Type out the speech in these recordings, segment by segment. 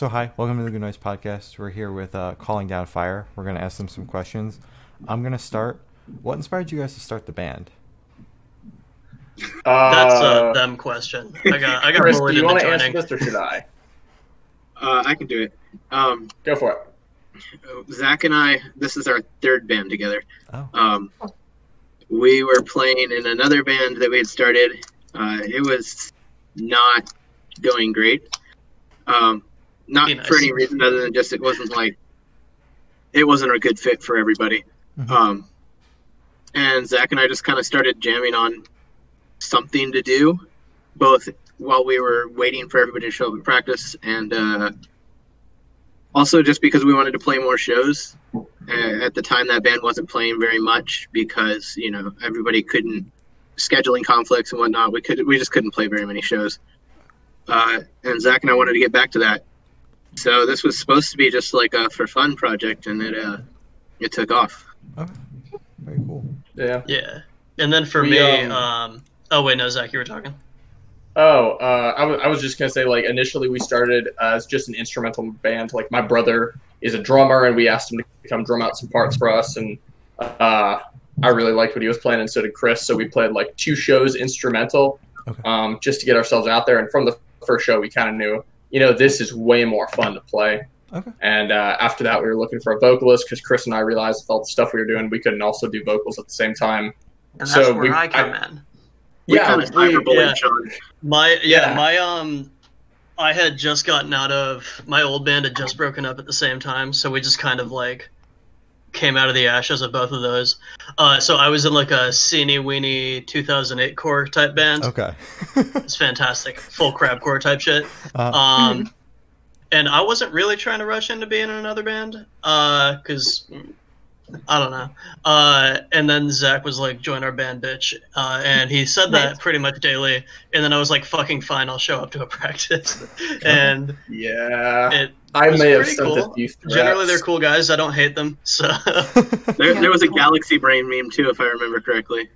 So hi, welcome to the Good Noise Podcast. We're here with uh, Calling Down Fire. We're gonna ask them some questions. I'm gonna start. What inspired you guys to start the band? That's Uh, a them question. I got I got Chris, do you into want to answer joining. this or should I? Uh, I can do it. Um, Go for it. Zach and I, this is our third band together. Oh. Um, we were playing in another band that we had started. Uh, it was not going great. Um, not nice. for any reason other than just it wasn't like it wasn't a good fit for everybody. Mhm. Um, and Zach and I just kind of started jamming on something to do, both while we were waiting for everybody to show up at practice and uh, also just because we wanted to play more shows. Uh, at the time, that band wasn't playing very much because you know everybody couldn't scheduling conflicts and whatnot. We could we just couldn't play very many shows. Uh, and Zach and I wanted to get back to that. So this was supposed to be just like a for fun project, and it uh, it took off. Okay, very cool. Yeah. Yeah. And then for We, me, um, um, oh wait, no, Zach, you were talking. Oh, uh, I was- was just gonna say, like, initially we started as just an instrumental band. Like, my brother is a drummer, and we asked him to come drum out some parts for us, and uh, I really liked what he was playing, and so did Chris. So we played like two shows instrumental, Okay. um, just to get ourselves out there. And from the first show, we kind of knew, you know, this is way more fun to play. Okay. And uh, after that, we were looking for a vocalist because Chris and I realized with all the stuff we were doing, we couldn't also do vocals at the same time. And that's So where we- I come in. We yeah, kind of we- yeah. Sean. My yeah, Yeah. my um I had just gotten out of my old band had just broken up at the same time, so we just kind of like came out of the ashes of both of those. Uh, so I was in like a Seeny Weenie 2008 core type band. Okay. It's fantastic, full crab core type shit. uh, Um, and I wasn't really trying to rush into being in another band, because I don't know. Uh, and then Zach was like, "Join our band, bitch," uh, and he said that Nice. pretty much daily. And then I was like, "Fucking fine, I'll show up to a practice." and Yeah, it I was may have pretty sent cool. a few threats. generally they're cool guys. I don't hate them. So There, there was a Galaxy Brain meme too, if I remember correctly.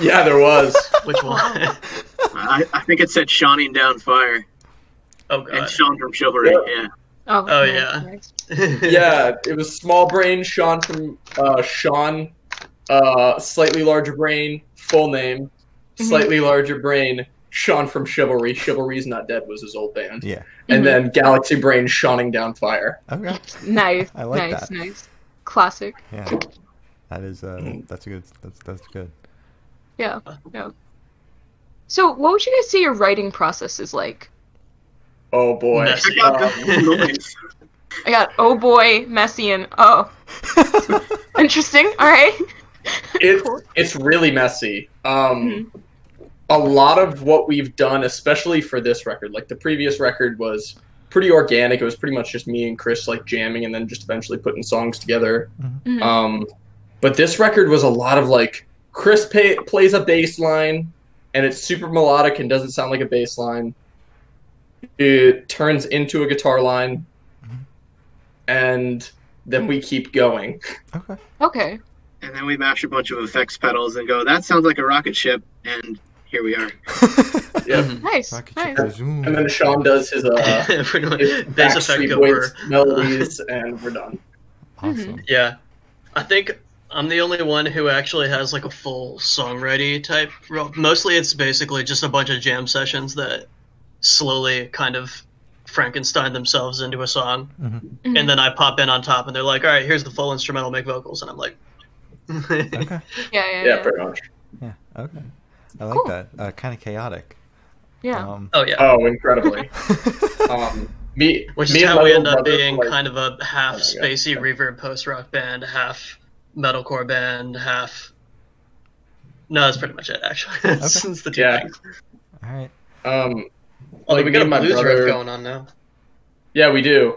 Yeah, there was. which one? I, I think it said "Shining Down Fire" oh god. and god. Sean from Chivalry. Yeah. Yeah. Oh, Oh, yeah. yeah, it was small brain Sean from uh, Sean, uh, slightly larger brain, full name, Mhm. slightly larger brain, Sean from Chivalry. Chivalry's not dead was his old band, yeah. and Mhm. then Galaxy Brain Shining Down Fire. Okay. Nice. I like nice, that. nice. Classic. Yeah. That is uh that's a good that's that's good. Yeah. Yeah. So, what would you guys say your writing process is like? Oh boy, Messy. Check Um. I got oh boy, messy, and oh, interesting. All right. it, Cool. it's really messy. Um, Mhm. A lot of what we've done, especially for this record, like the previous record was pretty organic. It was pretty much just me and Chris like jamming and then just eventually putting songs together. Mhm. Um, but this record was a lot of like Chris pay, plays a bass line and it's super melodic and doesn't sound like a bass line. It turns into a guitar line Mhm. and then we keep going. Okay. Okay. And then we mash a bunch of effects pedals and go, "That sounds like a rocket ship," and here we are. Yeah. Mhm. Nice. Nice. And then Sean does his uh his Bass effect Backstreet over. Melodies and we're done. Awesome. Yeah, I think I'm the only one who actually has like a full songwriting type. Mostly, it's basically just a bunch of jam sessions that slowly kind of Frankenstein themselves into a song, Mhm. Mhm. and then I pop in on top, and they're like, "All right, here's the full instrumental, make vocals," and I'm like, Okay. Yeah, yeah, Yeah, yeah. pretty much. Yeah. Okay. I like Cool. that. Uh, kind of chaotic. Yeah. Um, "Oh yeah." Oh, incredibly. Um, me, Which me is and how we end up being like- kind of a half Oh my God. spacey reverb post rock band, half metalcore band, half. No, that's pretty much it. Actually, That's the two Yeah. things. all right. Um, Although like we got a and my blues brother- riff going on now. yeah, we do.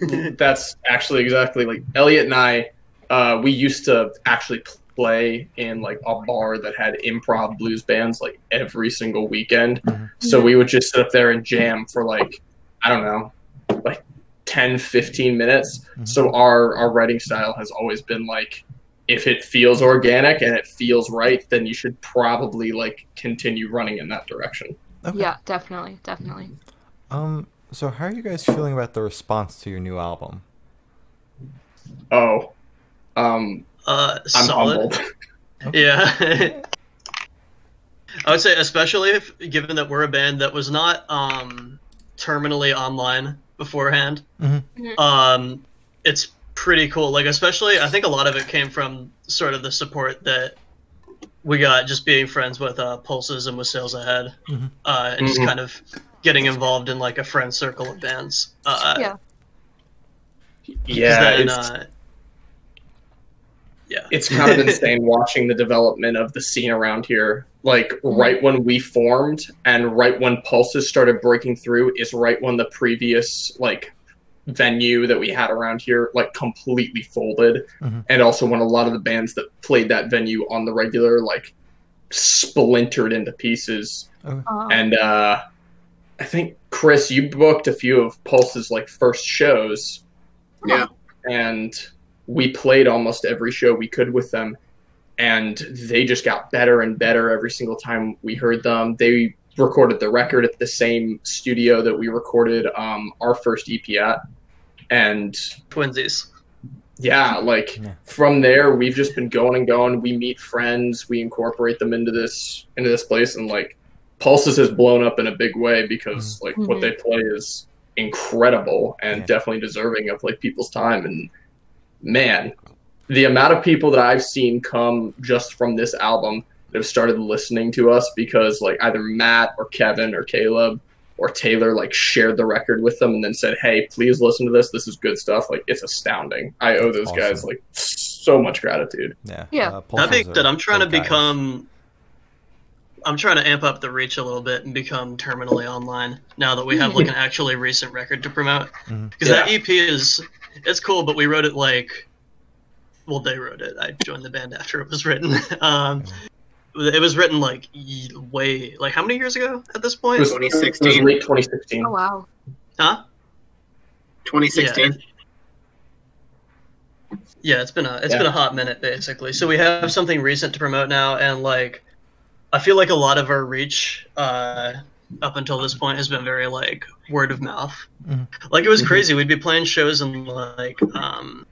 That's actually exactly like Elliot and I. Uh, we used to actually play in like a bar that had improv blues bands like every single weekend. Mhm. So we would just sit up there and jam for like I don't know, like 10, 15 minutes. Mhm. So our our writing style has always been like if it feels organic and it feels right, then you should probably like continue running in that direction. Okay. Yeah, definitely, definitely. Um. So, how are you guys feeling about the response to your new album? Oh, um, Uh, I'm solid. humbled. Yeah. I would say, especially if given that we're a band that was not um, terminally online beforehand, Mhm. um, it's pretty cool. Like, especially, I think a lot of it came from sort of the support that we got just being friends with uh, Pulses and with Sales Ahead, Mhm. uh, and just Mhm. kind of getting involved in like a friend circle of bands. Uh, Yeah. 'cause Yeah, then, it's, uh, yeah. it's kind of insane watching the development of the scene around here. Like right when we formed and right when pulses started breaking through is right when the previous like venue that we had around here like completely folded Mhm. and also when a lot of the bands that played that venue on the regular like splintered into pieces Uh, and uh I think Chris you booked a few of Pulse's like first shows Yeah. and we played almost every show we could with them and they just got better and better every single time we heard them they recorded the record at the same studio that we recorded um, our first ep at and Twinsies. yeah like Yeah. from there we've just been going and going we meet friends we incorporate them into this into this place and like pulses has blown up in a big way because like what they play is incredible and Yeah. definitely deserving of like people's time and man the amount of people that i've seen come just from this album that have started listening to us because like either matt or kevin or caleb or taylor like shared the record with them and then said hey please listen to this this is good stuff like it's astounding i owe those Awesome. guys like so much gratitude Yeah. Yeah. Uh, I think that I'm trying to great guys. become. I'm trying to amp up the reach a little bit and become terminally online now that we have like an actually recent record to promote. Mhm. Because that EP is it's cool, but we wrote it like, well, they wrote it. I joined the band after it was written. um, it was written like way like how many years ago at this it point? was, it was 2016. late 2016 oh wow. huh? 2016. Yeah, it's been a it's Yeah. been a hot minute basically. So we have something recent to promote now, and like, I feel like a lot of our reach uh, up until this point has been very like word of mouth. Mhm. Like it was Mhm. crazy. We'd be playing shows in like um,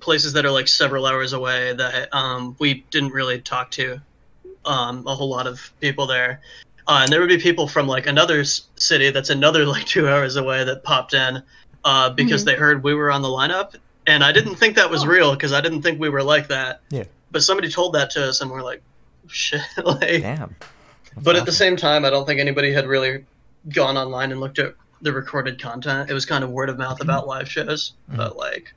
places that are like several hours away that um, we didn't really talk to um, a whole lot of people there. Uh, and there would be people from like another city that's another like two hours away that popped in uh, because Mhm. they heard we were on the lineup, and I didn't think that was Oh. real because I didn't think we were like that. Yeah. But somebody told that to us, and we're like, shit. like, Damn. That's but at the same time, I don't think anybody had really gone online and looked at the recorded content. It was kind of word of mouth about live shows, Mhm. but like,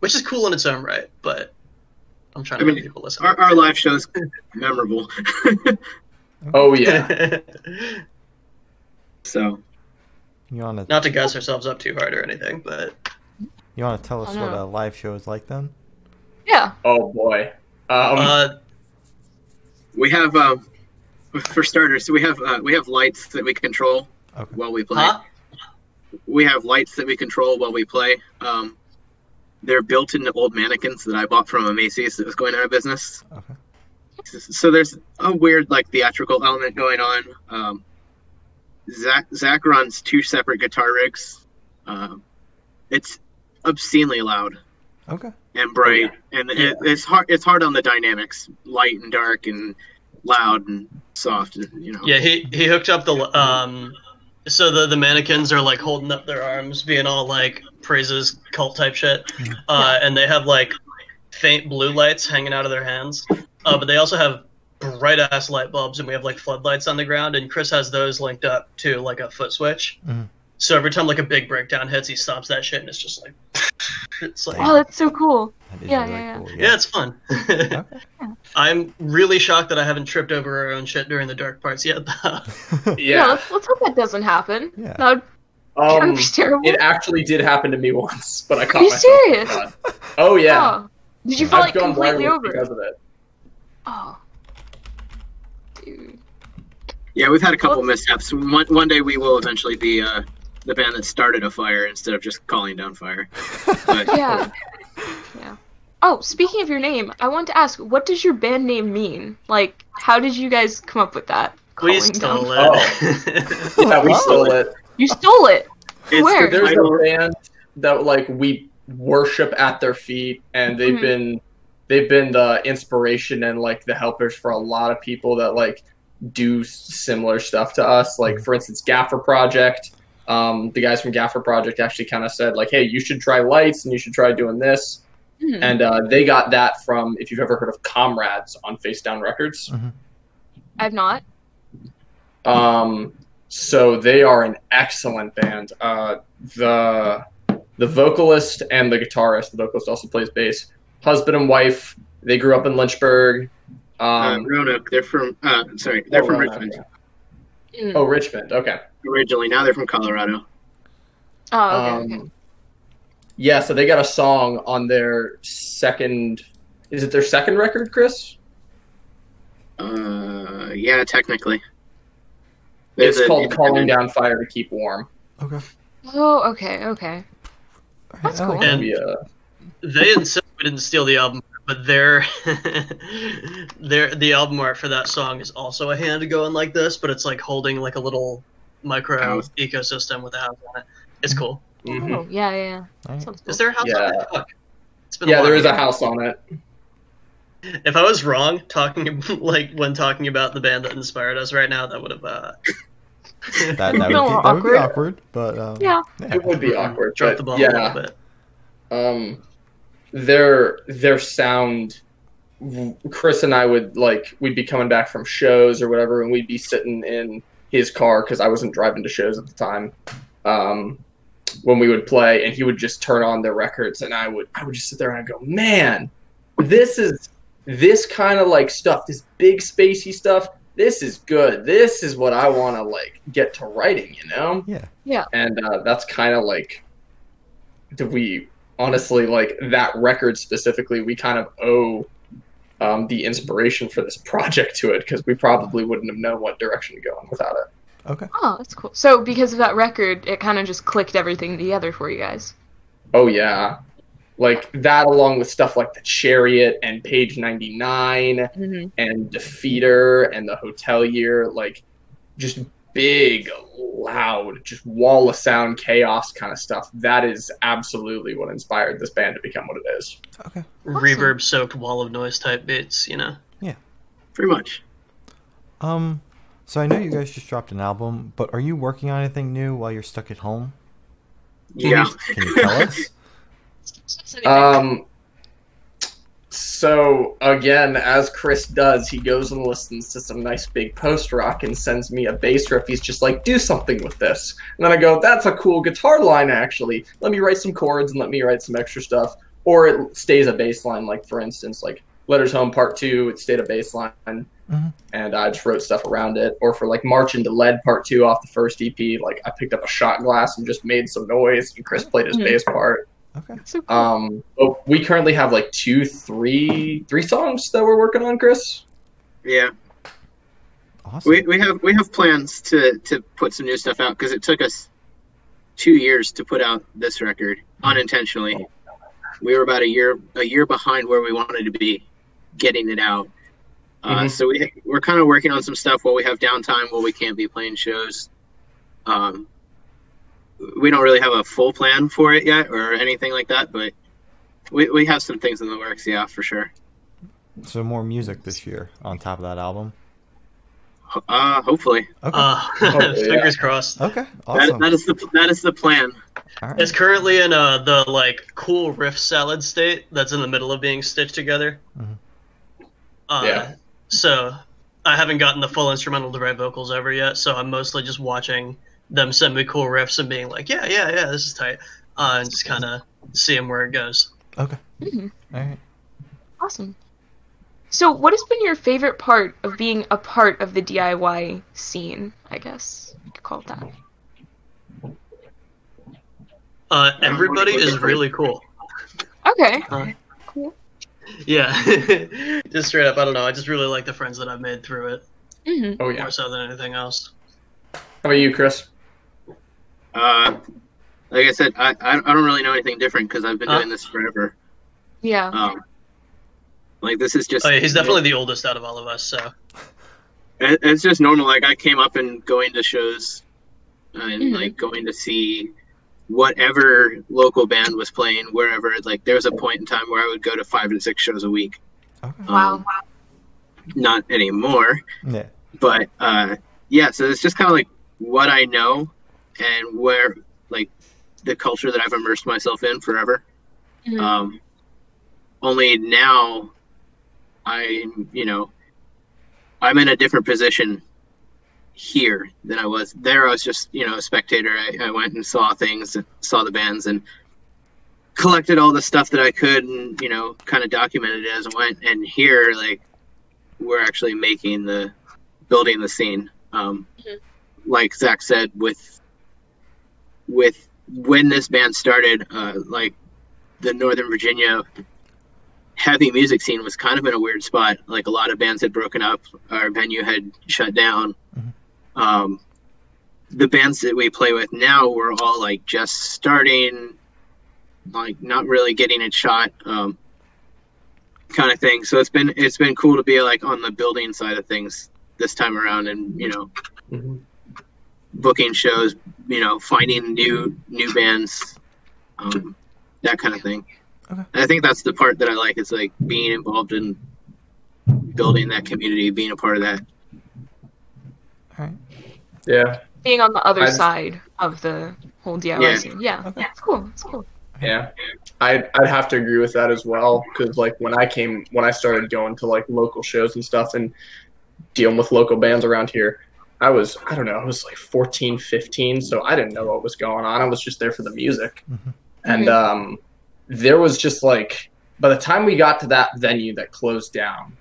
which is cool in its own right. But I'm trying to I mean, make people listen. Our, our live show's memorable. oh yeah so you want to Not to gas ourselves up too hard or anything, but you want to tell us what a live show is like then? Yeah. oh boy um, uh, we have, um, for starters, we have uh, we have lights that we control Okay. while we play. huh? We have lights that we control while we play. Um, they're built into old mannequins that I bought from a Macy's that was going out of business. Okay. So there's a weird like theatrical element going on. Um, Zach Zach runs two separate guitar rigs. Um, it's obscenely loud Okay. and bright, and it, it's hard. It's hard on the dynamics, light and dark, and loud and soft. And, you know. Yeah, he he hooked up the um, so the the mannequins are like holding up their arms, being all like praises cult type shit, uh, and they have like faint blue lights hanging out of their hands, uh, but they also have bright ass light bulbs, and we have like floodlights on the ground, and Chris has those linked up to like a foot switch. Mhm. So every time like a big breakdown hits, he stops that shit, and it's just like, it's like, Oh, that's so cool. That is Yeah, really yeah, yeah. cool. yeah, it's fun. Okay. I'm really shocked that I haven't tripped over our own shit during the dark parts yet. though. Yeah. yeah let's, let's hope that doesn't happen. Yeah. That would um, be terrible. it actually did happen to me once but i caught Are you myself serious? Oh yeah Oh. Did you fall like completely over? because of it Oh. Dude. Yeah, we've had a couple Well- mishaps. One, one day we will eventually be uh, the band that started a fire instead of just calling down fire. But Yeah. Yeah. Oh, speaking of your name, I want to ask, what does your band name mean? Like, how did you guys come up with that? We stole down- it. yeah we Oh. stole it You stole it. It's Where? the There's a band that like we worship at their feet, and they've Mhm. been they've been the inspiration and like the helpers for a lot of people that like do similar stuff to us. Like for instance, Gaffer Project. Um, the guys from Gaffer Project actually kind of said like, "Hey, you should try lights and you should try doing this." Hmm. And uh, they got that from if you've ever heard of Comrades on Face Down Records. I've not. Um, so they are an excellent band. Uh, the the vocalist and the guitarist, the vocalist also plays bass. Husband and wife. They grew up in Lynchburg. uh, Um, Roanoke. They're from. Uh, sorry, they're oh, from Roanoke, Richmond yeah. Hmm. Oh, Richmond. Okay. originally. Now they're from Colorado. Oh, okay, Um, okay. Yeah, so they got a song on their second. Is it their second record, Chris? Uh, yeah, technically. It's a- called "Calling Down Fire to Keep Warm." Okay. Oh, okay, okay. That's cool. And- Yeah. They insist we didn't steal the album, but their their the album art for that song is also a hand going like this, but it's like holding like a little micro House. ecosystem with a house on it. It's cool. Mhm. Oh, yeah, yeah, yeah. Cool. Is there a house on Yeah. it? Fuck. It's been Yeah, while. there is a house on it. If I was wrong talking like when talking about the band that inspired us right now, that would have uh, That, that, would be, No, that would be awkward. awkward, but um, Yeah. It would be awkward, dropped but the ball a little bit. um their their sound chris and i would like we'd be coming back from shows or whatever and we'd be sitting in his car because i wasn't driving to shows at the time um when we would play and he would just turn on the records and i would i would just sit there and i'd go man this is this kind of like stuff this big spacey stuff this is good this is what i want to like get to writing you know Yeah. Yeah. and uh, that's kind of like do we honestly like that record specifically we kind of owe um, the inspiration for this project to it because we probably wouldn't have known what direction to go in without it Okay. Oh, that's cool. So, because of that record, it kind of just clicked everything together for you guys. oh yeah like that along with stuff like the chariot and page 99 Mm-hmm. and defeater and the Hotelier like just big loud just wall of sound chaos kind of stuff that is absolutely what inspired this band to become what it is Okay. Reverb soaked wall of noise type beats, you know. Yeah. Pretty much. Um, so I know you guys just dropped an album, but are you working on anything new while you're stuck at home? Yeah. Can you tell us? Um, so again, as Chris does, he goes and listens to some nice big post rock and sends me a bass riff. He's just like, "Do something with this," and then I go, "That's a cool guitar line, actually. Let me write some chords and let me write some extra stuff." Or it stays a bass line, like for instance, like "Letters Home Part 2, It stayed a bass line, Mhm. and I just wrote stuff around it. Or for like "March into Lead" Part Two off the first EP, like I picked up a shot glass and just made some noise, and Chris played his Mhm. bass part. Okay. So cool. Um, but we currently have like two, three, three songs that we're working on, Chris. Yeah. Awesome. We, we have we have plans to to put some new stuff out because it took us two years to put out this record unintentionally. We were about a year a year behind where we wanted to be getting it out. Uh, Mhm. So we we're kind of working on some stuff while we have downtime while we can't be playing shows. Um, we don't really have a full plan for it yet or anything like that, but we we have some things in the works. Yeah, for sure. So more music this year on top of that album. Ho- Uh, hopefully, Okay. Uh, yeah. fingers crossed. okay. that, Awesome. that is the that is the plan. All right. It's currently in uh, the like cool riff salad state that's in the middle of being stitched together. Mhm. Uh, Yeah. So I haven't gotten the full instrumental to write vocals over yet, so I'm mostly just watching them sending me cool riffs and being like, yeah, yeah, yeah, this is tight, uh, and just kind of seeing where it goes. Okay. Mhm. All right. Awesome. So, what has been your favorite part of being a part of the DIY scene? I guess you could call it that. Uh, everybody is really cool. Okay. Uh, Cool. Yeah, just straight up. I don't know. I just really like the friends that I've made through it hmm Oh yeah. more so than anything else. How about you, Chris? Uh, like I said, I, I I don't really know anything different because I've been Huh? doing this forever. Yeah. Um, like this is just Oh, yeah, he's definitely the oldest out of all of us. So it- it's just normal. Like I came up and going to shows and Mhm. like going to see whatever local band was playing wherever. Like there was a point in time where I would go to five to six shows a week. Okay. Wow. Um, not anymore, Yeah. but uh, yeah. So it's just kind of like what I know and where like the culture that I've immersed myself in forever. Mhm. Um, only now, I you know, I'm in a different position here than I was there. I was just you know a spectator. I, I went and saw things, saw the bands, and collected all the stuff that I could, and you know, kind of documented it as I went. And here, like, we're actually making the building the scene. Um, Mhm. Like Zach said, with with when this band started, uh, like the Northern Virginia heavy music scene was kind of in a weird spot. Like a lot of bands had broken up, our venue had shut down. Mhm. Um, the bands that we play with now were all like just starting, like not really getting it shot, um, kind of thing. So it's been it's been cool to be like on the building side of things this time around, and you know Mhm. Booking shows, you know, finding new new bands, um, that kind of thing. Okay. And I think that's the part that I like is like being involved in building that community, being a part of that. All right. Yeah, Being on the other I'd- side of the whole DIY Yeah. scene. Yeah. Okay. Yeah. It's cool. It's cool. yeah. I'd I'd have to agree with that as well because like when I came when I started going to like local shows and stuff and dealing with local bands around here. I was, I don't know, I was like 14, 15, so I didn't know what was going on. I was just there for the music. Mhm. And Mhm. um, there was just like, by the time we got to that venue that closed down,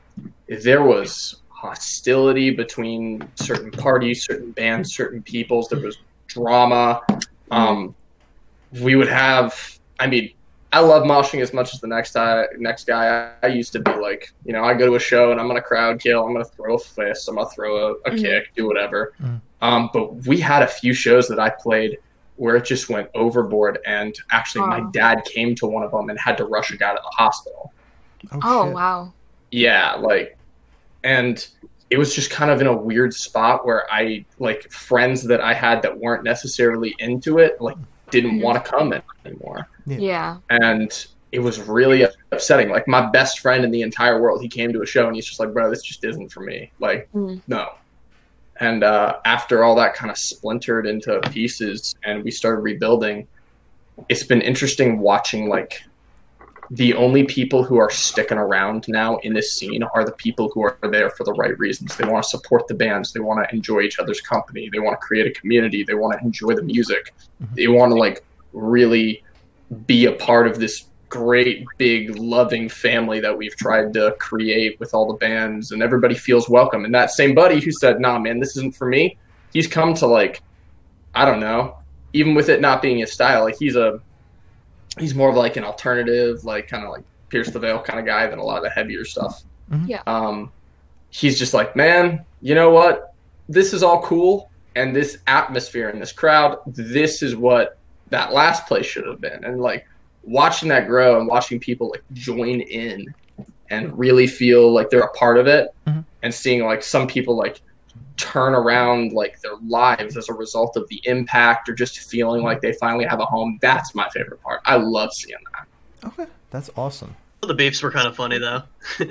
there was hostility between certain parties, certain bands, certain peoples. There was drama. Um, we would have, I mean, I love moshing as much as the next guy. Next guy, I, I used to be like, you know, I go to a show and I'm gonna crowd kill. I'm gonna throw a fist. I'm gonna throw a, a Mhm. kick, do whatever. Mhm. Um, but we had a few shows that I played where it just went overboard, and actually, my Oh. dad came to one of them and had to rush a guy to the hospital. Oh, shit. wow. Yeah, like, and it was just kind of in a weird spot where I like friends that I had that weren't necessarily into it, like, didn't Mhm. want to come anymore Yeah. Yeah. and it was really upsetting. Like my best friend in the entire world, he came to a show and he's just like, "Bro, this just isn't for me." Like, Mm. no. And uh, after all that kind of splintered into pieces, and we started rebuilding, it's been interesting watching like the only people who are sticking around now in this scene are the people who are there for the right reasons. They want to support the bands. They want to enjoy each other's company. They want to create a community. They want to enjoy the music. Mhm. They want to like really be a part of this great big loving family that we've tried to create with all the bands and everybody feels welcome and that same buddy who said nah man this isn't for me he's come to like i don't know even with it not being his style like he's a he's more of like an alternative like kind of like pierce the veil kind of guy than a lot of the heavier stuff Mhm. Yeah. um he's just like man you know what this is all cool and this atmosphere and this crowd this is what that last place should have been and like watching that grow and watching people like join in and really feel like they're a part of it Mhm. and seeing like some people like turn around like their lives as a result of the impact or just feeling like they finally have a home that's my favorite part i love seeing that Okay. That's awesome. The beefs were kind of funny though.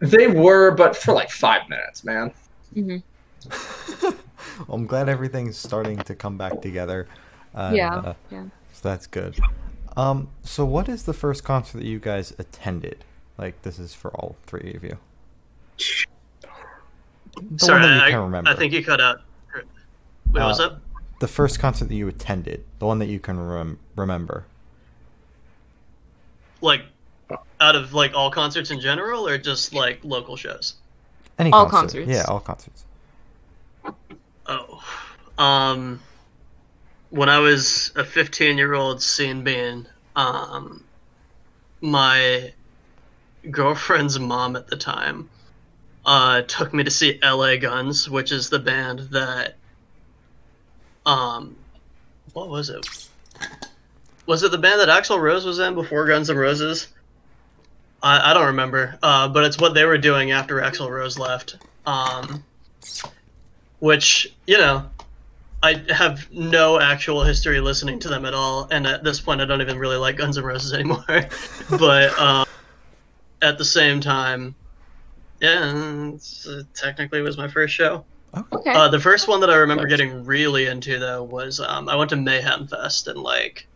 they were but for like five minutes man hmm I'm glad everything's starting to come back together. And, Yeah, uh, yeah. So that's good. Um, so what is the first concert that you guys attended? Like this is for all three of you. The Sorry, one that you I, can remember. I think you cut out. Wait, what was Uh, that? the first concert that you attended, the one that you can rem- remember. Like, out of like all concerts in general, or just like local shows? Any All concert. concerts. Yeah, all concerts. Oh, um, when I was a 15 year old seeing being, um, my girlfriend's mom at the time, uh, took me to see LA Guns, which is the band that, um, what was it? Was it the band that Axl Rose was in before Guns N' Roses? I, I don't remember, uh, but it's what they were doing after Axl Rose left. Um, which you know I have no actual history listening to them at all, and at this point, I don't even really like Guns N' Roses anymore. but um, at the same time, yeah, it's, uh, technically it was my first show. Okay. Uh, the first one that I remember getting really into though was um, I went to Mayhem Fest in like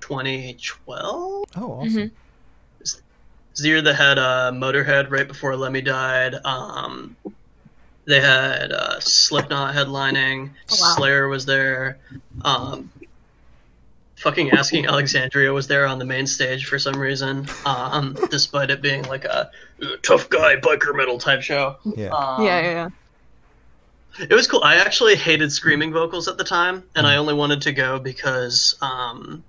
2012. Oh, awesome. Mhm. It's the year they had uh, Motorhead right before Lemmy died. Um, they had uh, Slipknot headlining. Oh, wow. Slayer was there. Um, fucking Asking Alexandria was there on the main stage for some reason, um, despite it being like a uh, tough guy biker metal type show. Yeah. Um, yeah, yeah, yeah. it was cool. I actually hated screaming vocals at the time, and I only wanted to go because um,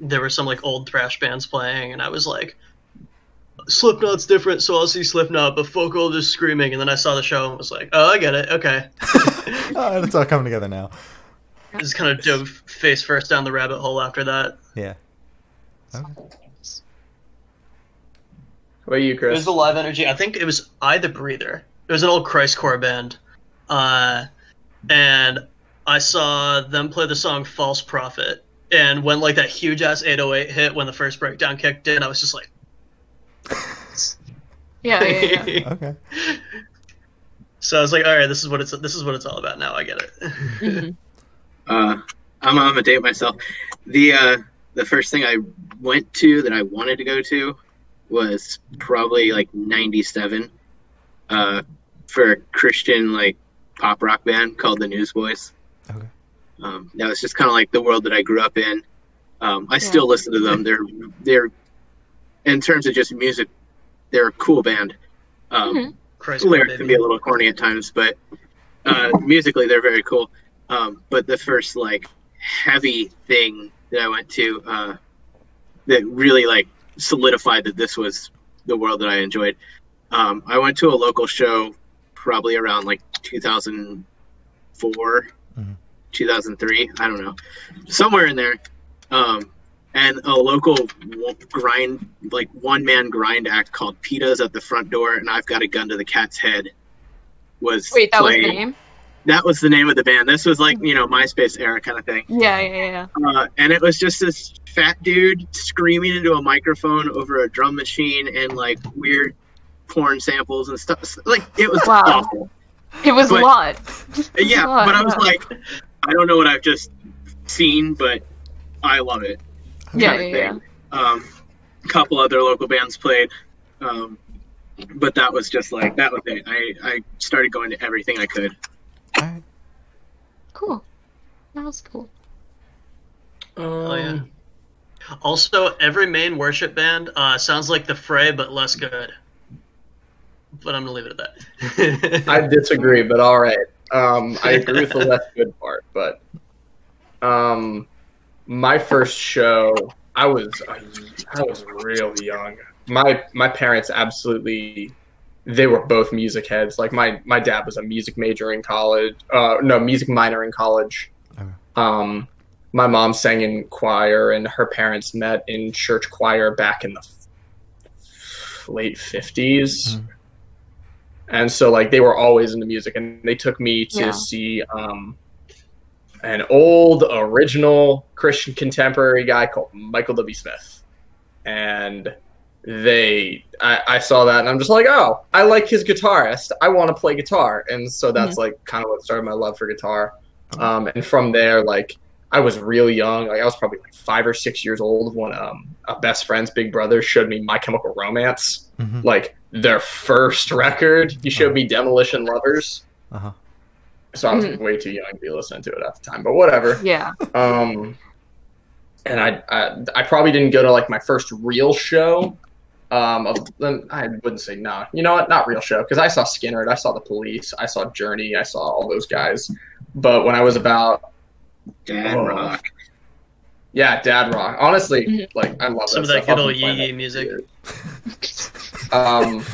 there were some like old thrash bands playing, and I was like, Slipknot's different, so I'll see Slipknot, but fuck all this screaming. And then I saw the show and was like, oh, I get it. Okay, oh, it's all coming together now. Just kind of dove face first down the rabbit hole after that. Yeah. Okay. What about you, It Chris? was the live energy. I think it was I the Breather. It was an old Christcore band, uh, and I saw them play the song "False Prophet." And when like that huge ass 808 hit when the first breakdown kicked in, I was just like, Yeah, yeah, yeah. Okay. so I was like, all right, this is what it's this is what it's all about now. I get it. Uh, I'm, I'm gonna date myself. The uh, the first thing I went to that I wanted to go to was probably like '97 uh, for a Christian like pop rock band called the Newsboys. Okay. Um, that was just kind of like the world that I grew up in. Um, I still listen to them. They're they're in terms of just music, they're a cool band. Um, Mhm. Lyrics can be a little corny at times, but uh, musically they're very cool. Um, but the first like heavy thing that I went to uh, that really like solidified that this was the world that I enjoyed. Um, I went to a local show probably around like 2004, Mhm. 2003. I don't know, somewhere in there. Um, and a local grind, like one man grind act called PETA's at the front door, and I've got a gun to the cat's head. Was Wait, that was the name? That was the name of the band. This was like you know MySpace era kind of thing. Yeah, yeah, yeah. Uh, and it was just this fat dude screaming into a microphone over a drum machine and like weird porn samples and stuff. Like it was Wow. awful. It was But- a lot. Yeah, Wow, but I was wow. like, I don't know what I've just seen, but I love it. Yeah, yeah, yeah. Um, a couple other local bands played, um, but that was just like that was it. I I started going to everything I could. All right. Cool. That was cool. Oh yeah. Also, every main worship band uh, sounds like the Fray, but less good. But I'm gonna leave it at that. I disagree, but all right. Um, I agree with the less good part, but um, my first show, I was I was really young. My my parents absolutely they were both music heads. Like my my dad was a music major in college. Uh, no, music minor in college. Okay. Um, my mom sang in choir, and her parents met in church choir back in the f- late 50s Mhm. and so like they were always into music and they took me to Yeah. see um an old original christian contemporary guy called michael w smith and they I, I saw that and i'm just like oh i like his guitarist i want to play guitar and so that's like kind of what started my love for guitar um and from there like i was really young like i was probably like five or six years old when um a best friend's big brother showed me my chemical romance Mhm. like their first record. He showed me Demolition Lovers. Uh-huh. So I was Mhm. way too young to be listening to it at the time, but whatever. Yeah. Um, and I, I, I probably didn't go to like my first real show. Um, of, I wouldn't say no. You know what? Not real show because I saw Skynyrd, I saw the Police, I saw Journey, I saw all those guys. But when I was about Dad Oh. rock. yeah, Dad Rock. Honestly, Mhm. like I love Some of that that stuff. good old been playing yee yee music. um,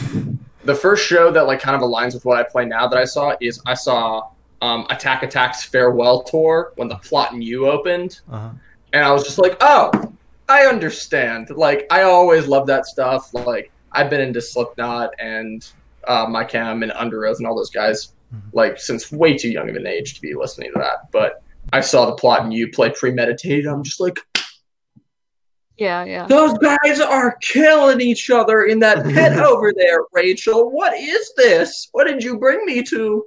the first show that like kind of aligns with what I play now that I saw is I saw um, Attack Attack's farewell tour when the Plot in You opened, Uh-huh. and I was just like, oh, I understand. Like I always love that stuff. Like I've been into Slipknot and uh, My Chem and Underoath and all those guys Mhm. like since way too young of an age to be listening to that. But I saw the plot in you play premeditated. I'm just like, Yeah, yeah. those guys are killing each other in that pit over there, Rachel. What is this? What did you bring me to?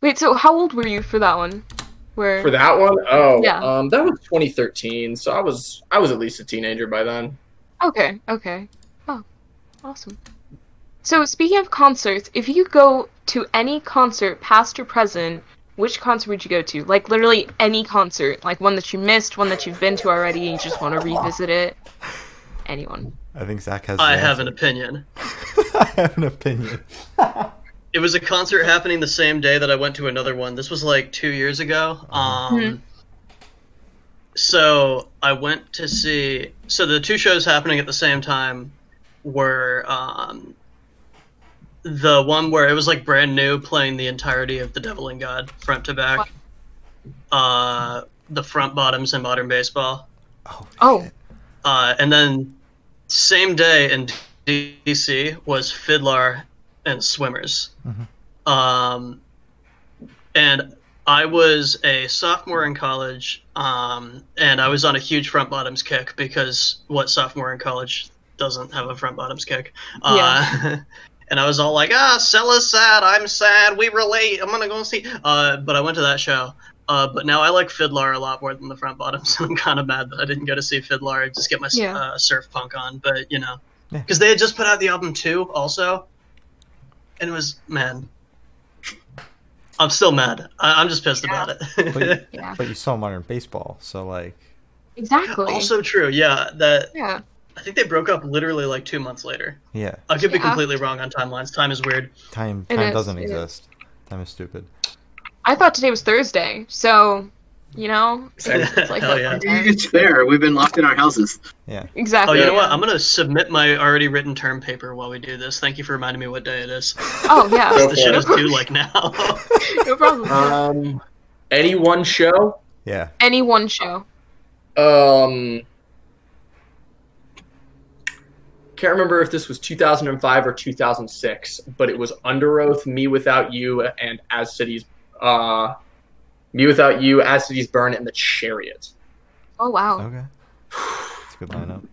Wait, so how old were you for that one? Where For that one? Oh, Yeah. um, that was 2013. So I was I was at least a teenager by then. Okay, okay. Oh, awesome. So speaking of concerts, if you go to any concert, past or present, which concert would you go to? Like literally any concert, like one that you missed, one that you've been to already, and you just want to revisit it. Anyone? I think Zach has. I the have an opinion. I have an opinion. It was a concert happening the same day that I went to another one. This was like two years ago. Um, Mhm. So I went to see. So the two shows happening at the same time were um, the one where it was like brand new, playing the entirety of The Devil and God front to back. Uh, the front bottoms in modern baseball. Oh. Oh. shit. Uh, and then same day in DC was FIDLAR and SWMRS. Mhm. Um, and I was a sophomore in college, um, and I was on a huge front bottoms kick because what sophomore in college doesn't have a front bottoms kick? Uh, and I was all like, ah, Sella's sad, I'm sad, we relate, I'm gonna go see. Uh, but I went to that show. Uh, but now I like FIDLAR a lot more than the front bottoms. And I'm kind of mad that I didn't go to see FIDLAR and just get my Yeah. uh, surf punk on. But you know, Yeah. because they had just put out the album too, also, and it was man. I'm still mad. I- I'm just pissed about But, it. Yeah. but you saw modern baseball, so like, Exactly. also true, yeah. That yeah. I think they broke up literally like two months later. yeah, I could be Yeah. completely wrong on timelines. Time is weird. time time is, doesn't it is. exist. Time is stupid. I thought today was Thursday, so you know, Same. it's like Hell yeah. It's fair. We've been locked in our houses. Yeah. exactly. Oh, you know what? I'm gonna submit my already written term paper while we do this. Thank you for reminding me what day it is. Oh yeah. The for shit it. is due like now. no problem. Um, any one show? Yeah. Any one show. Um, can't remember if this was 2005 or 2006, but it was Underoath, Me Without You, and As Cities, uh, mewithoutYou, As Cities Burn, and The Chariot. Oh wow. Okay. It's a good lineup.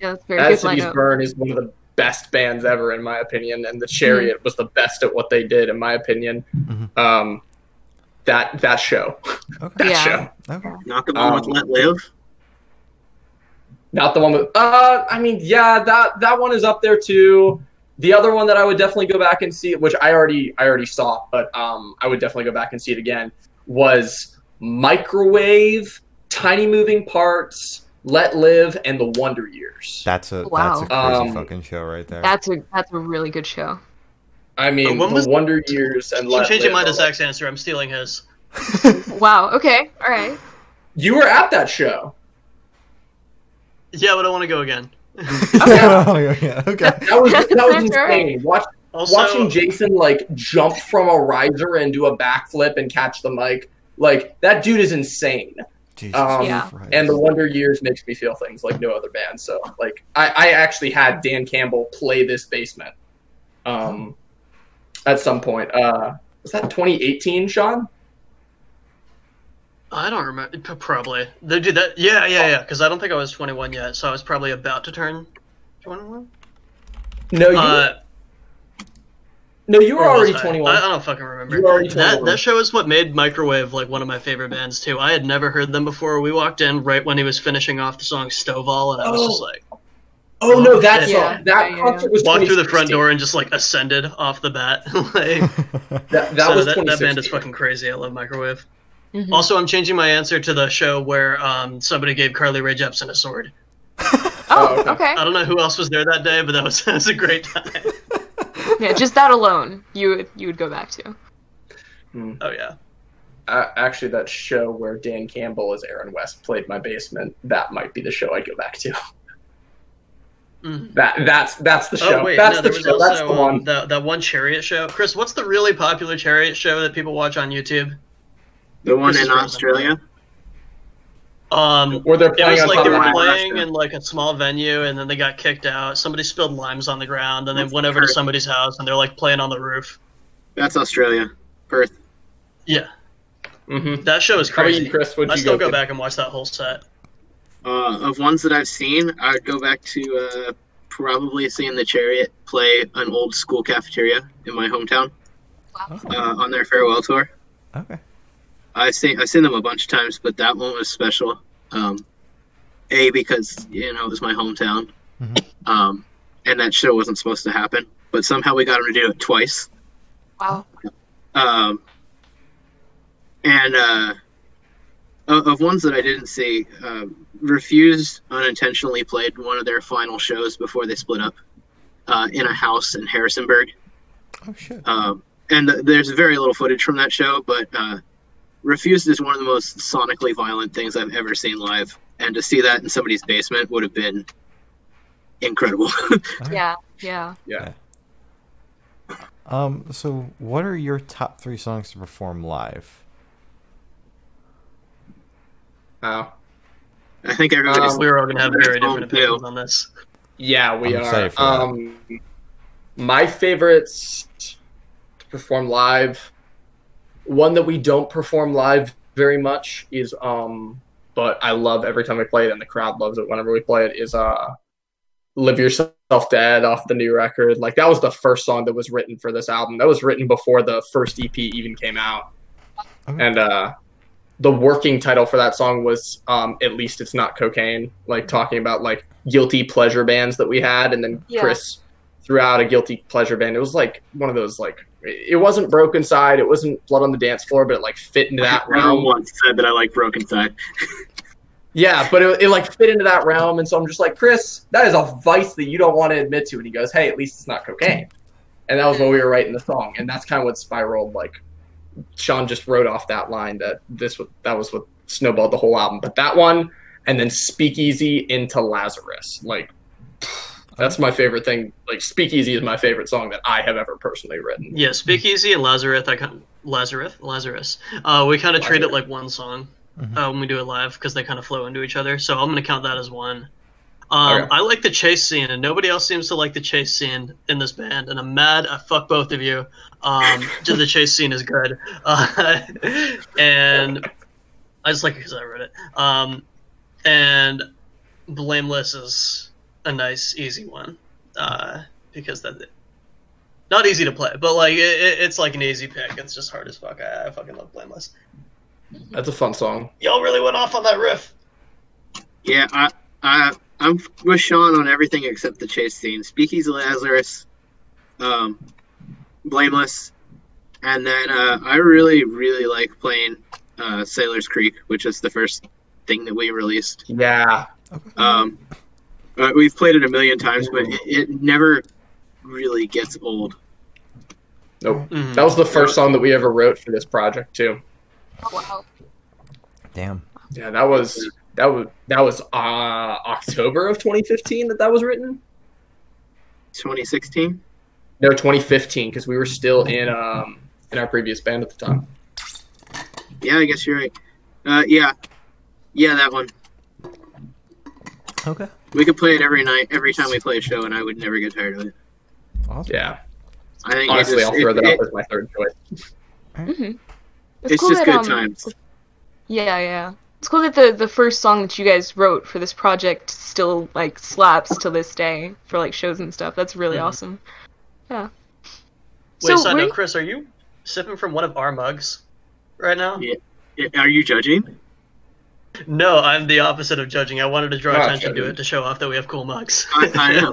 Yeah, that's very As good Cities lineup. Burn is one of the best bands ever, in my opinion, and The Chariot was the best at what they did, in my opinion. Mhm. Um, that that show, Okay. that Yeah. show. Okay. Not the one with Um, Let Live. Not the one with. Uh, I mean, yeah, that that one is up there too. The other one that I would definitely go back and see, which I already I already saw, but um, I would definitely go back and see it again. Was Microwave, Tiny Moving Parts, Let Live, and The Wonder Years. That's a Wow. that's a crazy Um, fucking show right there. That's a that's a really good show. I mean, But when The was- Wonder Years and I'm Let changing Live. mine to are like- Zach's answer. I'm stealing his. Wow. Okay. All right. You were at that show. Yeah, but I want to go again. oh, yeah, okay. That was that was That's all right. insane. Watch, Also, watching Jason like jump from a riser and do a backflip and catch the mic, like that dude is insane. Jesus Um, Yeah. And the Wonder Years makes me feel things like no other band. So like I, I actually had Dan Campbell play this basement. Um at some point. Uh was that 2018, Sean? I don't remember. Probably they did that. Yeah, yeah, yeah. Because I don't think I was 21 yet, so I was probably about to turn 21. No, you Uh, no, you were or already 21. I, I don't fucking remember. You were already That 21. that show is what made Microwave like one of my favorite bands too. I had never heard them before. We walked in right when he was finishing off the song Stovall, and I was Oh. just like, oh no, that Yeah. song. That Yeah, yeah, concert was walked through the front door and just like ascended off the bat. like, That, that so was that, that band is fucking crazy. I love Microwave. Mhm. Also, I'm changing my answer to the show where um, somebody gave Carly Rae Jepsen a sword. Oh, Oh, okay. okay. I don't know who else was there that day, but that was, that was a great time. Yeah, just that alone, you would you would go back to. Oh yeah. Uh, actually, that show where Dan Campbell as Aaron West played my basement, that might be the show I'd go back to. Mhm. That that's that's the show. Oh wait, that's no, the show. also that's the um, one. that that one chariot show. Chris, what's the really popular chariot show that people watch on YouTube? The one This is in frozen. Australia. Um, Where they're it playing was on like top they were playing in like a small venue, and then they got kicked out. Somebody spilled limes on the ground, and they That's went over to somebody's house, and they're like playing on the roof. That's Australia. Perth. Yeah, Mm-hmm. that show is crazy. you, Chris? What'd I you still go go back and watch that whole set. Uh, of ones that I've seen, I would go back to uh, probably seeing the Chariot play an old school cafeteria in my hometown Oh, uh, on their farewell tour. okay. I seen I seen them a bunch of times, but that one was special. Um, a because you know it was my hometown, Mhm. um, and that show wasn't supposed to happen, but somehow we got them to do it twice. Wow. Um, and uh, of, of ones that I didn't see, uh, Refused unintentionally played one of their final shows before they split up uh, in a house in Harrisonburg. Oh shit. Um, and th- there's very little footage from that show, but uh, Refused is one of the most sonically violent things I've ever seen live. And to see that in somebody's basement would have been incredible. Yeah, yeah. Yeah. Um. So, what are your top three songs to perform live? Wow. I think everybody's Um, we're all gonna have very different yeah. opinions on this. Yeah, we I'm are. excited for that. Um, my favorites to perform live. One that we don't perform live very much is um, but I love every time we play it, and the crowd loves it whenever we play it. Is uh, "Live Yourself Dead" off the new record. Like that was the first song that was written for this album. That was written before the first EP even came out, Okay. and uh, the working title for that song was um, "At least it's not cocaine." Like talking about like guilty pleasure bands that we had, and then Yeah. Chris threw out a guilty pleasure band. It was like one of those like it wasn't Brokencyde, it wasn't Blood on the Dance Floor, but it like fit into that realm. once said that I like Brokencyde. Yeah, but it, it like fit into that realm, and so I'm just like, Chris, that is a vice that you don't want to admit to. And he goes, Hey, at least it's not cocaine. And that was when we were writing the song, and that's kind of what spiraled. Like Sean just wrote off that line that this was that was what snowballed the whole album. But that one, and then Speakeasy into Lazarus, like that's my favorite thing. Like Speakeasy is my favorite song that I have ever personally written. Yeah, Speakeasy and Lazarus. I kind of, Lazarus, Lazarus. Uh, we kind of treat it like one song Mhm. uh, when we do it live because they kind of flow into each other. So I'm gonna count that as one. Um, Okay. I like the chase scene, and nobody else seems to like the chase scene in this band, and I'm mad. I fuck both of you. Um, just the chase scene is good, uh, and I just like it because I wrote it. Um, and blameless is a nice, easy one uh, because that not easy to play, but like it, it- it's like an easy pick. It's just hard as fuck. I, I fucking love blameless. That's a fun song. Y'all really went off on that riff. Yeah, I, I, I'm with Sean on everything except the chase scene. Speakeasy Lazarus, um, Blameless, and then uh, I really, really like playing uh, Sailor's Creek, which is the first thing that we released. Yeah, Um, uh, we've played it a million times, but it, it never really gets old. nope. Mhm. That was the first song that we ever wrote for this project too. Oh, wow. Damn. Yeah, that was that was that was uh, October of 2015 that that was written. 2016. No, 2015 because we were still in um in our previous band at the time. Yeah, I guess you're right. Uh, yeah, yeah, that one. Okay. We could play it every night, every time we play a show, and I would never get tired of it. Awesome. Yeah, I think honestly, just- I'll throw it- that it- up as my third choice. hmm It's just good times. Yeah, yeah. It's cool that the the first song that you guys wrote for this project still like slaps to this day for like shows and stuff. That's really Mhm. awesome. Yeah. Wait, so side where- note, Chris, are you sipping from one of our mugs right now? Yeah. Are you judging? No, I'm the opposite of judging. I wanted to draw Not attention to it to show off that we have cool mugs. I- I know.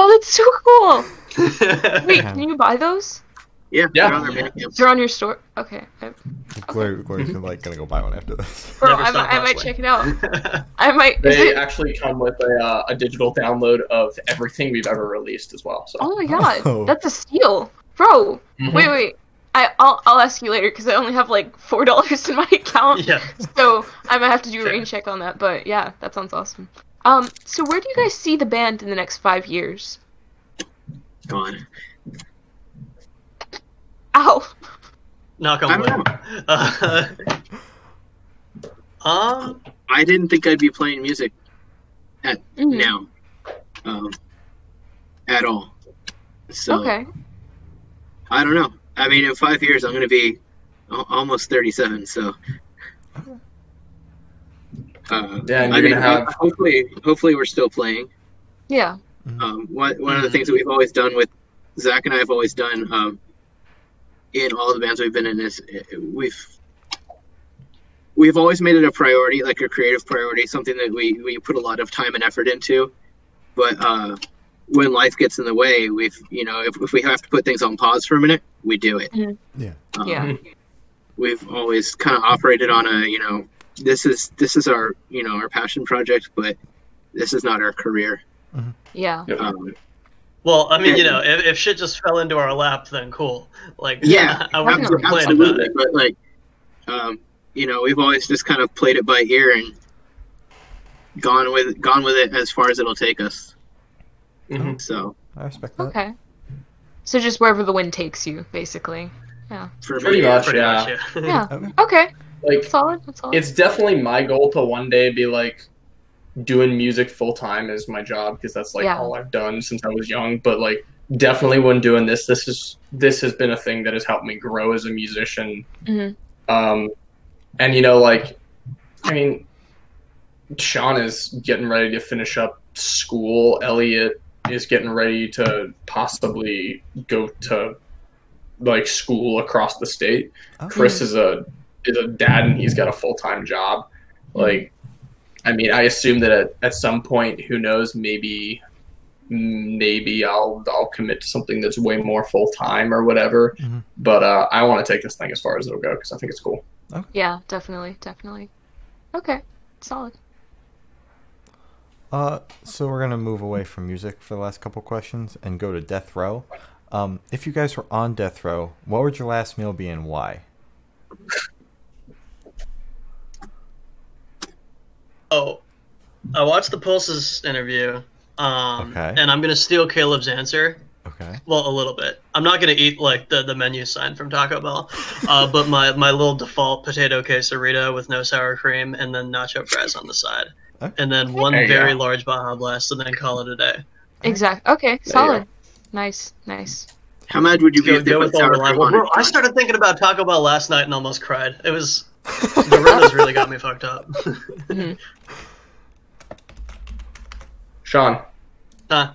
Oh, that's so cool. Wait, can you buy those? Yeah, Yeah. they're on their Bandcamp. They're on your store. Okay. I- Glory, Glory's like gonna go buy one after this. Bro, I, might, I might hustling. check it out. I might. They it, actually come with a, uh, a digital download of everything we've ever released as well. So oh my god, Oh. that's a steal, bro. Mhm. Wait, wait. I, I'll, I'll ask you later because I only have like four dollars in my account. yeah. So I might have to do a Fair. rain check on that, but yeah, that sounds awesome. Um, so where do you guys see the band in the next five years? God. Ow! Knock I on don't wood. Uh, um, I didn't think I'd be playing music Mhm. now, um, at all. So Okay. I don't know. I mean, in five years, I'm going to be almost 37. So, uh, Yeah, I you're mean, have hopefully, hopefully, we're still playing. Yeah. Um, one one of the things that we've always done with Zach and I have always done um, in all the bands we've been in is we've we've always made it a priority, like a creative priority, something that we we put a lot of time and effort into. But uh, when life gets in the way, we've you know if, if we have to put things on pause for a minute, we do it. Mhm. Yeah. Um, Yeah. We've always kind of operated on a you know this is this is our you know our passion project, but this is not our career. Yeah. Um, Well, I mean, you know, if, if shit just fell into our lap, then cool. Like, Yeah, I wouldn't absolutely, complain about it. But like, um, you know, we've always just kind of played it by ear and gone with gone with it as far as it'll take us. Mhm. So I respect that. Okay. So just wherever the wind takes you, basically. for Pretty me, much. Pretty yeah. much, yeah. Yeah. Okay. Okay. like Solid. That's solid. it's definitely my goal to one day be like doing music full time as my job because that's like Yeah. all I've done since I was young. But like definitely when doing this, this is this has been a thing that has helped me grow as a musician. Mhm. Um, and you know, like I mean, Sean is getting ready to finish up school. Elliot is getting ready to possibly go to like school across the state. Okay. Chris is a is a dad and he's got a full time job. Like, I mean, I assume that at, at some point, who knows, maybe maybe I'll I'll commit to something that's way more full time or whatever. Mhm. But uh, I want to take this thing as far as it'll go because I think it's cool. Yeah, definitely, definitely. Okay. Solid. Uh, so we're gonna move away from music for the last couple questions and go to death row. Um, if you guys were on death row, what would your last meal be and why? Oh, I watched the Pulse's interview, um, Okay. and I'm gonna steal Caleb's answer. Okay. Well, a little bit. I'm not gonna eat like the, the menu sign from Taco Bell, uh, but my, my little default potato quesarito with no sour cream and then nacho fries on the side, Okay. and then one There very go. large Baja Blast, and then call it a day. Exactly. Okay. Solid. Nice. Nice. how mad would you be Go, if they put with sour cream on it? I started thinking about Taco Bell last night and almost cried. It was the Ritas really got me fucked up. Mhm. Sean, Huh.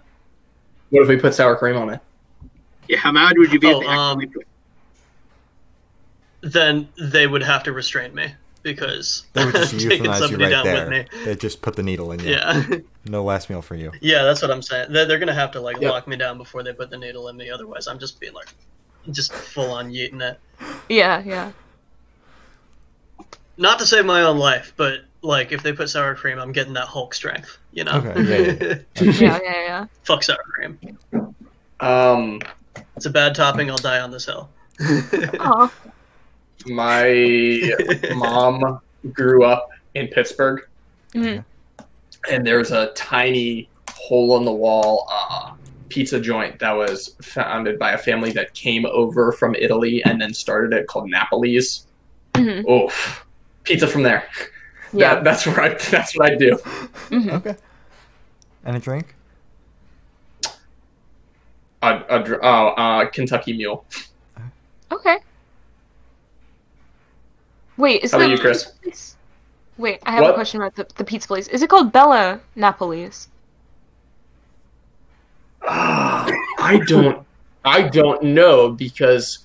what if we put sour cream on it? Yeah, how mad would you be Oh, if they actually um, put then they would have to restrain me because They would just taking euthanize you right down there. with me. They just put the needle in you. Yeah, No last meal for you. yeah, that's what I'm saying. They're, they're gonna have to like Yep. lock me down before they put the needle in me. Otherwise, I'm just being like, just full on yeeting it. Yeah. Yeah. Not to save my own life, but like if they put sour cream, I'm getting that Hulk strength. You know? Okay, yeah, yeah, Yeah. Yeah. Yeah. Fuck sour cream. Um, It's a bad topping. I'll die on this hill. Aw. My mom grew up in Pittsburgh. Mhm. and there's a tiny hole in the wall uh, pizza joint that was founded by a family that came over from Italy and then started it called Napoli's. Mhm. Oh, pizza from there. Yeah. That, that's where I. That's what I do. Mhm. Okay. And a drink? A, a, dr- oh, uh, Kentucky Mule. Okay. Wait, is How the about you, Chris? pizza place- Wait, I have a question about the, the pizza place. Is it called Bella Napoli's? Ah, I don't. I don't know because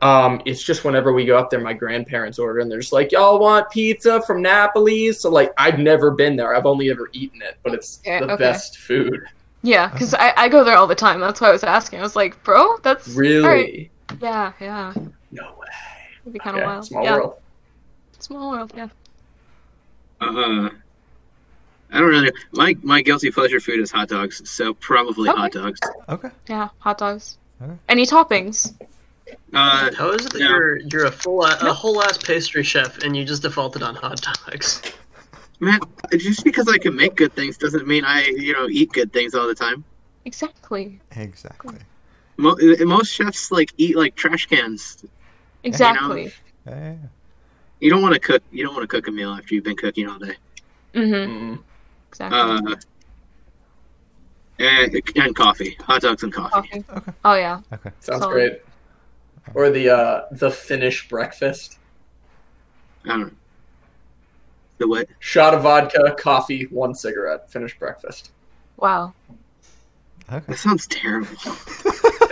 um, it's just whenever we go up there, my grandparents order, and they're just like, "Y'all want pizza from Napoli's?" So like, I've never been there. I've only ever eaten it, but it's Yeah, the okay. best food. Yeah, because I, I go there all the time. That's why I was asking. I was like, bro, that's Really? alright. Yeah, yeah. No way. It'd be kind of Yeah, wild. small yeah, world. Small world. Yeah. Uh, I don't really. My my guilty pleasure food is hot dogs, so probably Okay. hot dogs. Okay. Yeah, hot dogs. Okay. Any toppings? Uh, How is it that Yeah. you're you're a full a, a whole ass pastry chef and you just defaulted on hot dogs? man, just because I can make good things doesn't mean I you know eat good things all the time. Exactly. Exactly. Mo- most chefs like eat like trash cans. Exactly. Yeah. You don't want to cook. You don't want to cook a meal after you've been cooking all day. Mm-hmm. Mm. Exactly. Uh, and, and coffee, hot dogs and coffee. Coffee. Okay. Oh yeah. Okay. Sounds Solid. great. or the uh, the Finnish breakfast. I don't know. The what? Shot of vodka, coffee, one cigarette. Finnish breakfast. Wow. Okay. That sounds terrible.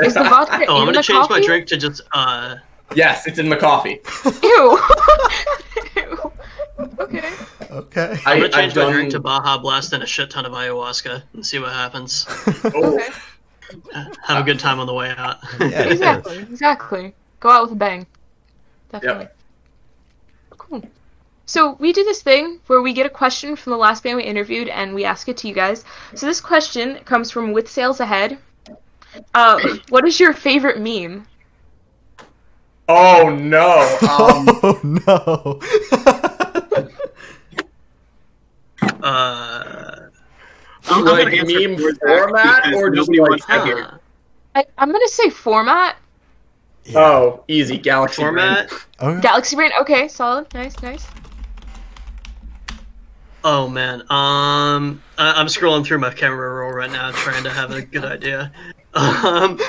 Is the vodka Oh, I'm gonna the change my drink to just uh. Yes, it's in the coffee. Ew. Ew. Okay. Okay. I, I'm gonna I've change my done. drink to Baja Blast and a shit ton of ayahuasca and see what happens. oh, Okay. Have a good time on the way out. Yeah. Exactly. Exactly. Go out with a bang. Definitely. Cool. So we do this thing where we get a question from the last band we interviewed and we ask it to you guys. So this question comes from With Sales Ahead. Uh, what is your favorite meme? Oh no. Um, oh no. Uh, I'm, I'm Like gonna meme format or just like- wants to hear. I, I'm gonna say format. oh, easy. Galaxy Format. Okay. Galaxy Brain. Okay, solid. Nice, nice. Oh man. Um, I- I'm scrolling through my camera roll right now, trying to have a good idea. Um,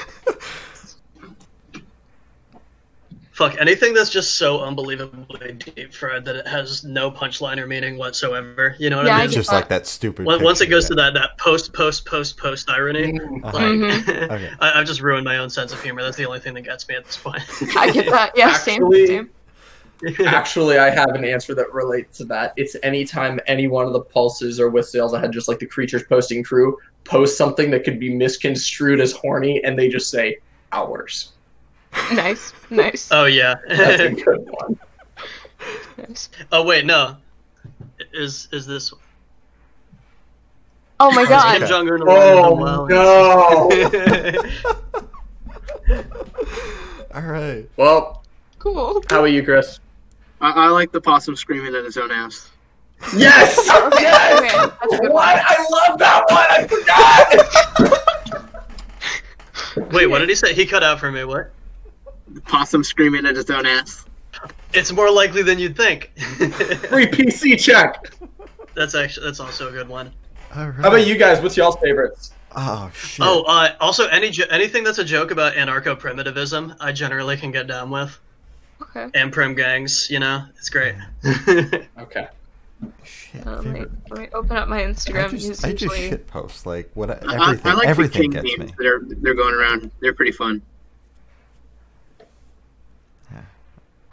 fuck anything that's just so unbelievably deep fried that it has no punchline or meaning whatsoever. You know what Yeah, I I mean? It's just like that stupid. Once once it goes yeah. to that that post post post post irony, Uh-huh. like Mhm. Okay. I, I've just ruined my own sense of humor. That's the only thing that gets me at this point. I get that. Yeah, same. Actually- Same. Actually, I have an answer that relates to that. It's anytime any one of the pulses or with sales I had just like the creatures posting crew post something that could be misconstrued as horny and they just say hours. Nice, nice, oh yeah. That's a good one. nice. oh wait, no. Is is this Oh my god. Kim god. Jong Un? Oh no. All right. Well, Cool. how are you, Chris? I, I like the possum screaming at his own ass. Yes! Yes! okay, that's a good What? I love that one! I forgot! Wait, what did he say? He cut out for me. What? The possum screaming at his own ass. It's more likely than you'd think. Free PC check. that's actually that's also a good one. All right. How about you guys? What's y'all's favorites? Oh shit. Oh, uh, also any jo- anything that's a joke about anarcho primitivism, I generally can get down with. Okay. And prim gangs, you know, it's great. Okay. shit. Uh, let, me, favorite- let me open up my I Instagram. just, I just usually- shit post like what I, everything. I like everything the gets king me. memes that are they're going around. They're pretty fun.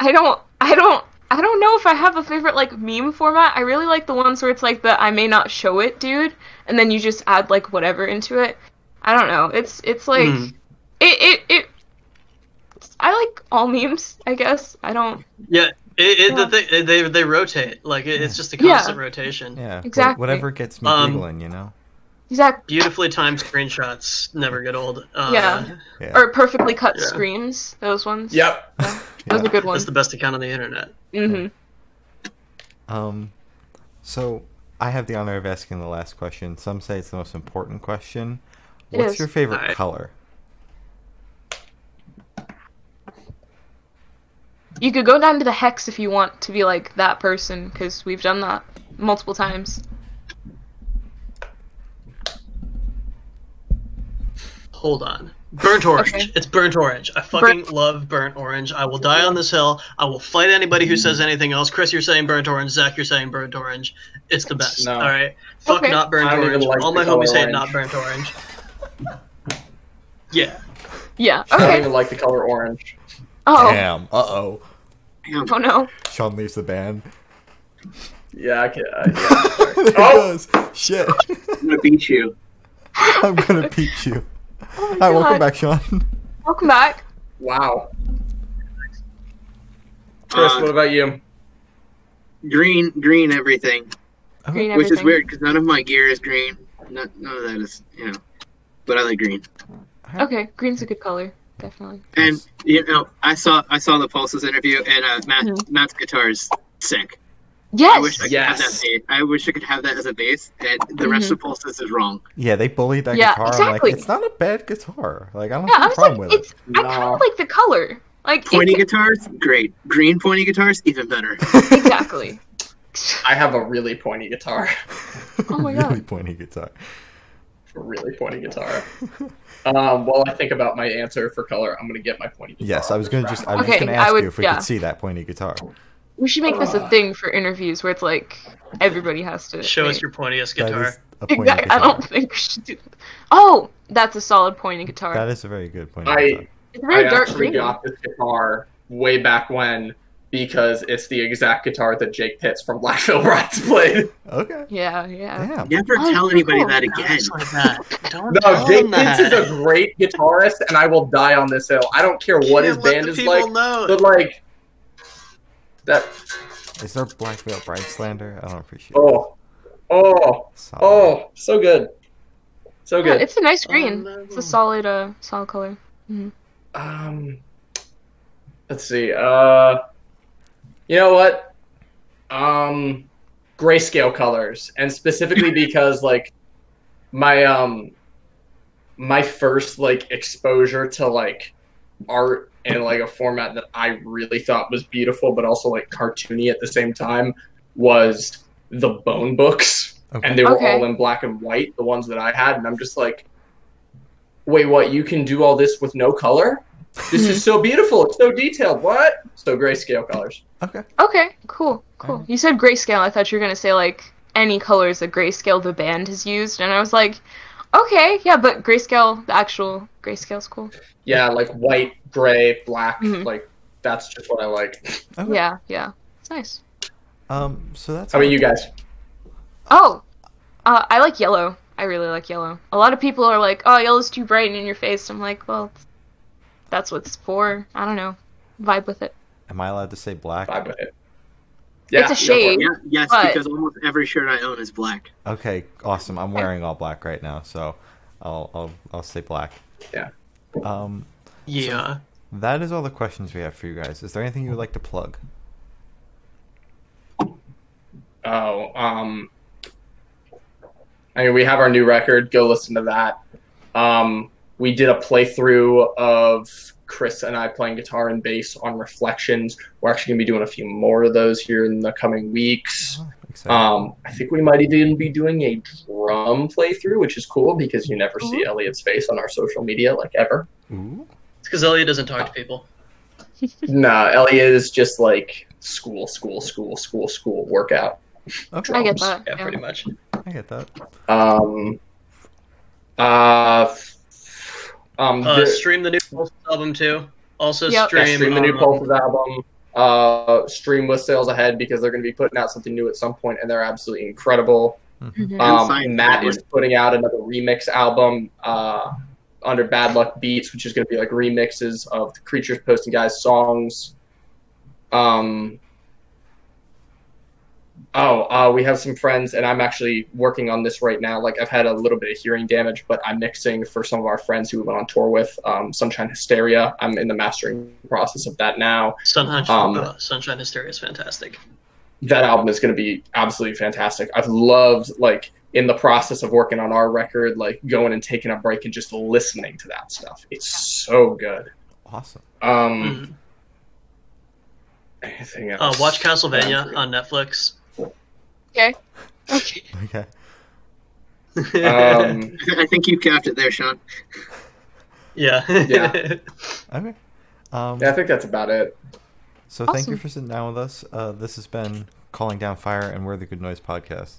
I don't I don't I don't know if I have a favorite like meme format. I really like the ones where it's like the I may not show it dude and then you just add like whatever into it. I don't know. It's it's like Hmm. it it it I like all memes, I guess. I don't Yeah, it, it, Yeah. The thing, they they rotate like it, it's just a Yeah. constant rotation. Yeah. Exactly. Whatever gets me Um, giggling, you know. exact Beautifully timed screenshots never get old. Uh, Yeah. Yeah. or perfectly cut Yeah. screens. Those ones. Yep. Those are good one. That's the best account on the internet. Mhm. Um, so I have the honor of asking the last question. Some say it's the most important question. It What's is. your favorite Alright. color? You could go down to the hex if you want to be like that person cuz we've done that multiple times. Hold on. Burnt orange. Okay. It's burnt orange. I fucking love burnt orange. I will die on this hill. I will fight anybody who says anything else. Chris, you're saying burnt orange. Zach, you're saying burnt orange. It's the best. No. All right. Fuck Okay. not burnt I don't even orange. like All my color homies hate not burnt orange. Yeah. Yeah. I don't Okay. even like the color orange. Oh. Damn. Uh oh. Oh no. Sean leaves the band. Yeah, I can. Uh, yeah. there it Oh! goes. Shit. I'm gonna beat you. I'm gonna beat you. Oh Hi, my welcome back, Sean. Welcome back. Wow. Chris, Uh, what about you? Green, green, everything. Green Which is weird because none of my gear is green. None, none of that is, you know. But I like green. Okay, green's a good color, definitely. And you know, I saw I saw the Pulses interview, and uh, Matt Mhm. Matt's guitar is sick. I Yes. wish I could have Yes. that. bass. I wish I could have that as a bass, and the rest of Pulses is wrong. Yeah, they bullied that Yeah, guitar. exactly. Like, it's not a bad guitar. Like, I don't yeah, have a was problem like, with it's. it. I kind of like the color. Like Pointy it, guitars, great. Green pointy guitars, even better. exactly. I have a really pointy guitar. Oh my god. really pointy guitar. a really pointy guitar. Um, while I think about my answer for color, I'm gonna get my pointy guitar. Yes, I was gonna just I was Okay, just gonna I ask would- you if we yeah. could see that pointy guitar. We should make this a uh, thing for interviews where it's like everybody has to Show us your pointiest That guitar. is a Exactly. I don't think we should do that. Oh, that's a solid pointy guitar. That is a very good pointy I- guitar. it's very I dark actually green. got this guitar way back when because it's the exact guitar that Jake Pitts from Black Veil Brides played. Okay. Yeah, yeah. Damn. Never Oh, tell anybody cool. that again. Like that. Don't No, tell Jake him Pitts that. is a great guitarist, and I will die on this hill. I don't care what his band is like, know. but like that. Is there Black Veil Bride slander? I don't appreciate it. Oh, oh, Solid. oh, so good, so Yeah, good. it's a nice green. no. It's a solid, uh, solid color. Um, let's see. Uh, you know what? Um, grayscale colors, and specifically because like my um my first like exposure to like art in like a format that I really thought was beautiful, but also like cartoony at the same time, was the Bone books, Okay. and they were Okay. all in black and white, the ones that I had, and I'm just like, wait, what? You can do all this with no color? This is hmm. so beautiful. It's so detailed. What? So grayscale colors. Okay. Okay, cool, cool. Alright. You said grayscale. I thought you were gonna say like any colors that grayscale the band has used, and I was like, okay, yeah, but grayscale, the actual grayscale's cool. Yeah, like white, gray, black. Mhm. Like that's just what I like. Okay. Yeah, yeah, it's nice. Um. So that's. How about you guys? Oh, uh, I like yellow. I really like yellow. A lot of people are like, "Oh, yellow's too bright and in your face." I'm like, well, that's what it's for. I don't know. Vibe with it. Am I allowed to say black? Vibe with it. It's a go for it. shade. Yeah, yes, But- because almost every shirt I own is black. Okay. Awesome. I'm wearing all black right now, so I'll I'll I'll say black. Yeah. Um. Yeah. That is all the questions we have for you guys. Is there anything you would like to plug? Oh, um, I mean, we have our new record. Go listen to that. Um, we did a playthrough of Chris and I playing guitar and bass on Reflections. We're actually going to be doing a few more of those here in the coming weeks. Oh. Um, I think we might even be doing a drum playthrough, which is cool because you never see Elliot's face on our social media, like ever. Ooh. It's because Elliot doesn't talk to people. no, Elliot is just like school, school, school, school, school workout. Okay. I get that. Yeah, yeah. pretty much. I get that. Um, uh, um, Uh, the- stream the new Pulse album too. Also Yep. yeah, stream, stream the new um, Pulses album. Uh, stream with sales ahead because they're going to be putting out something new at some point, and they're absolutely incredible. Mhm. Um, Matt is putting out another remix album uh, under Bad Luck Beats, which is going to be like remixes of the Creatures Posting Guys songs. Um, oh, uh, we have some friends, and I'm actually working on this right now. Like I've had a little bit of hearing damage, but I'm mixing for some of our friends who we went on tour with. Um, Sunshine Hysteria. I'm in the mastering process of that now. Sunshine, Um, uh, Sunshine Hysteria is fantastic. that album is going to be absolutely fantastic. I've loved like in the process of working on our record, like going and taking a break and just listening to that stuff. It's so good. Awesome. Um, Mhm. anything Uh, else? watch Castlevania Yeah, on Netflix. Okay. Okay. Okay. Um, I think you capped it there, Sean. yeah. Yeah. Okay. Um, yeah, I think that's about it. So thank you for sitting down with us. Uh, this has been Calling Down Fire, and we're the Good Noise Podcast.